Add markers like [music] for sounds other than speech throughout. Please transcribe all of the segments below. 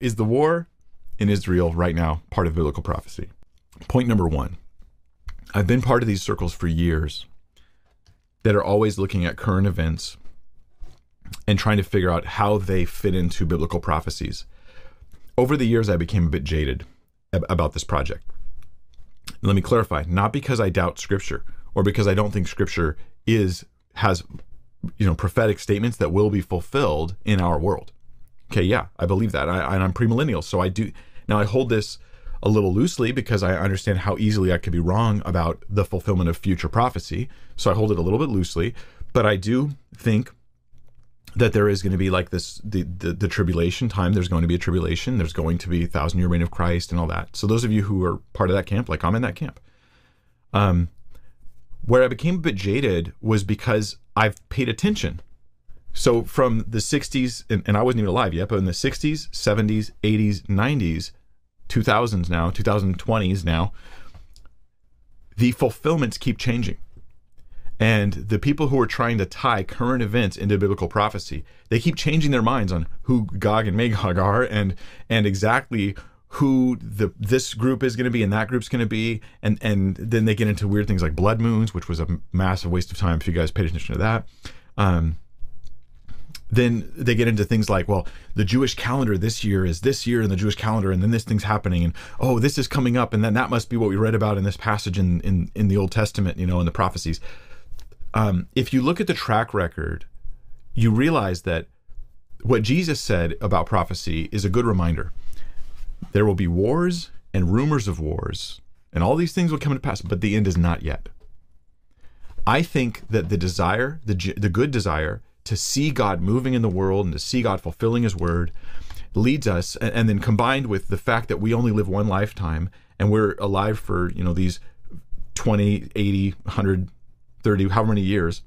is the war in Israel right now part of biblical prophecy? Point number one I've been part of these circles for years that are always looking at current events and trying to figure out how they fit into biblical prophecies. Over the years, I became a bit jaded about this project. Let me clarify not because I doubt scripture or because I don't think scripture is has you know prophetic statements that will be fulfilled in our world. Okay, yeah, I believe that. I, and I'm premillennial, so I do. Now I hold this a little loosely because I understand how easily I could be wrong about the fulfillment of future prophecy. So I hold it a little bit loosely, but I do think that there is going to be like this the, the, the tribulation time. There's going to be a tribulation. There's going to be a thousand year reign of Christ and all that. So those of you who are part of that camp, like I'm in that camp. Um, where I became a bit jaded was because I've paid attention so from the 60s, and, and, I wasn't even alive yet, but in the 60s, 70s, 80s, 90s, 2000s now, 2020s now, the fulfillments keep changing. And the people who are trying to tie current events into biblical prophecy, they keep changing their minds on who Gog and Magog are and and exactly who the this group is going to be and that group's going to be and and then they get into weird things like blood moons which was a massive waste of time if you guys paid attention to that um, then they get into things like, well, the Jewish calendar this year is this year in the Jewish calendar, and then this thing's happening, and oh, this is coming up, and then that must be what we read about in this passage in in, in the Old Testament, you know, in the prophecies. Um, if you look at the track record, you realize that what Jesus said about prophecy is a good reminder. There will be wars and rumors of wars, and all these things will come to pass, but the end is not yet. I think that the desire, the the good desire to see God moving in the world and to see God fulfilling his word leads us and then combined with the fact that we only live one lifetime and we're alive for, you know, these 20, 80, 130, however many years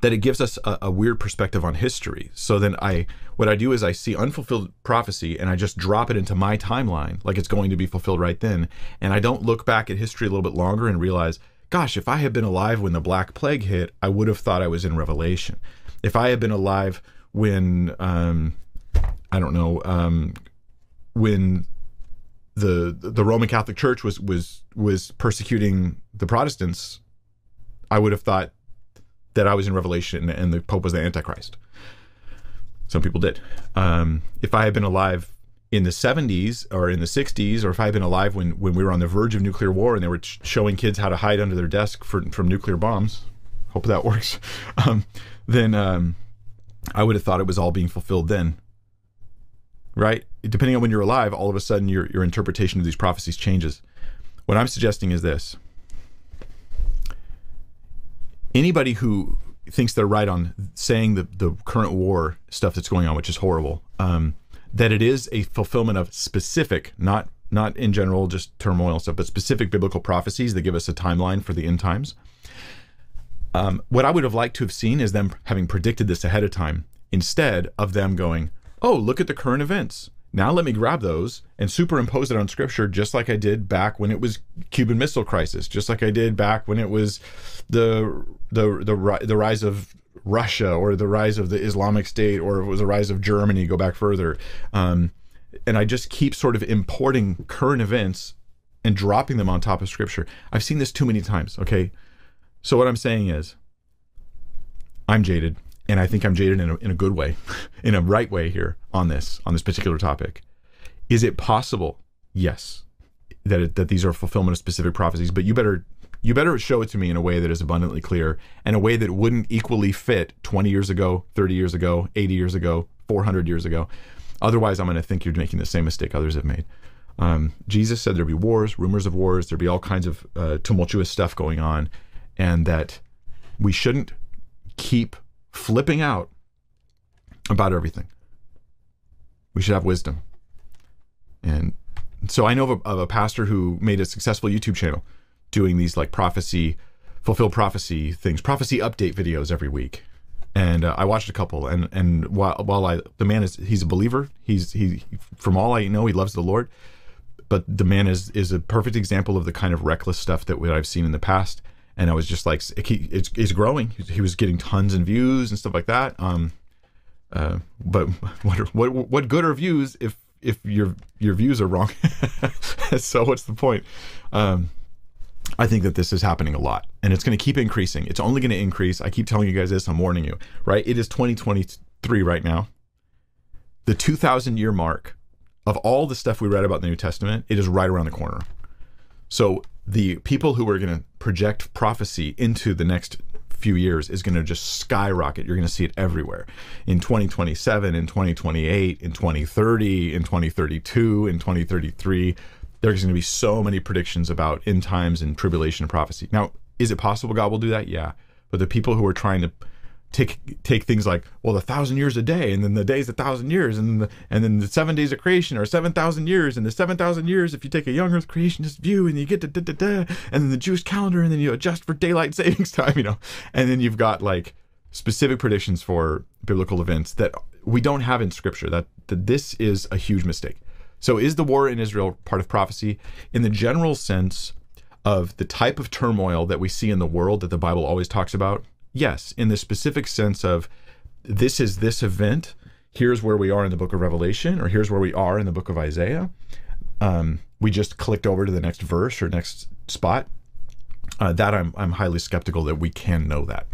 that it gives us a, a, weird perspective on history. So then I what I do is I see unfulfilled prophecy and I just drop it into my timeline like it's going to be fulfilled right then and I don't look back at history a little bit longer and realize gosh, if I had been alive when the Black Plague hit, I would have thought I was in Revelation. If I had been alive when, um, I don't know, um, when the the Roman Catholic Church was was was persecuting the Protestants, I would have thought that I was in Revelation and the Pope was the Antichrist. Some people did. Um, if I had been alive in the 70s or in the 60s, or if I had been alive when, when we were on the verge of nuclear war and they were showing kids how to hide under their desk for, from nuclear bombs, hope that [laughs] works, um, then um, I would have thought it was all being fulfilled then. Right? Depending on when you're alive, all of a sudden your, your interpretation of these prophecies changes. What I'm suggesting is this anybody who thinks they're right on saying the, the current war stuff that's going on, which is horrible, um, that it is a fulfillment of specific, not not in general just turmoil stuff, but specific biblical prophecies that give us a timeline for the end times. Um, what I would have liked to have seen is them having predicted this ahead of time, instead of them going, "Oh, look at the current events." Now let me grab those and superimpose it on scripture just like I did back when it was Cuban Missile Crisis, just like I did back when it was the the the the rise of Russia or the rise of the Islamic State or it was the rise of Germany, go back further. Um, and I just keep sort of importing current events and dropping them on top of scripture. I've seen this too many times, okay? So what I'm saying is I'm jaded and I think I'm jaded in a, in a good way, [laughs] in a right way here on this on this particular topic. Is it possible? Yes. That it, that these are fulfillment of specific prophecies, but you better you better show it to me in a way that is abundantly clear and a way that wouldn't equally fit 20 years ago, 30 years ago, 80 years ago, 400 years ago. Otherwise, I'm going to think you're making the same mistake others have made. Um, Jesus said there'd be wars, rumors of wars, there'd be all kinds of uh, tumultuous stuff going on, and that we shouldn't keep flipping out about everything. We should have wisdom. And so I know of a, of a pastor who made a successful YouTube channel doing these like prophecy, fulfill prophecy things, prophecy update videos every week. And uh, I watched a couple, and and while while I the man is he's a believer, he's he from all I know he loves the Lord, but the man is is a perfect example of the kind of reckless stuff that I've seen in the past. And I was just like, it's, it's growing. He was getting tons and views and stuff like that. Um, Uh, but [laughs] what, are, what what good are views if if your your views are wrong? [laughs] so what's the point? Um, I think that this is happening a lot, and it's going to keep increasing. It's only going to increase. I keep telling you guys this. I'm warning you. Right? It is 2023 right now. The 2,000 year mark of all the stuff we read about the New Testament. It is right around the corner. So the people who are going to project prophecy into the next few years is going to just skyrocket. You're going to see it everywhere in 2027, in 2028, in 2030, in 2032, in 2033. There's going to be so many predictions about end times and tribulation and prophecy. Now, is it possible God will do that? Yeah. But the people who are trying to take take things like well the thousand years a day and then the days a thousand years and then the, and then the seven days of creation are seven thousand years and the seven thousand years if you take a young earth creationist view and you get to da, da, da, and then the Jewish calendar and then you adjust for daylight [laughs] savings time you know and then you've got like specific predictions for biblical events that we don't have in scripture that, that this is a huge mistake so is the war in Israel part of prophecy in the general sense of the type of turmoil that we see in the world that the Bible always talks about yes, in the specific sense of this is this event. Here's where we are in the book of Revelation, or here's where we are in the book of Isaiah. Um, we just clicked over to the next verse or next spot. Uh, that I'm I'm highly skeptical that we can know that.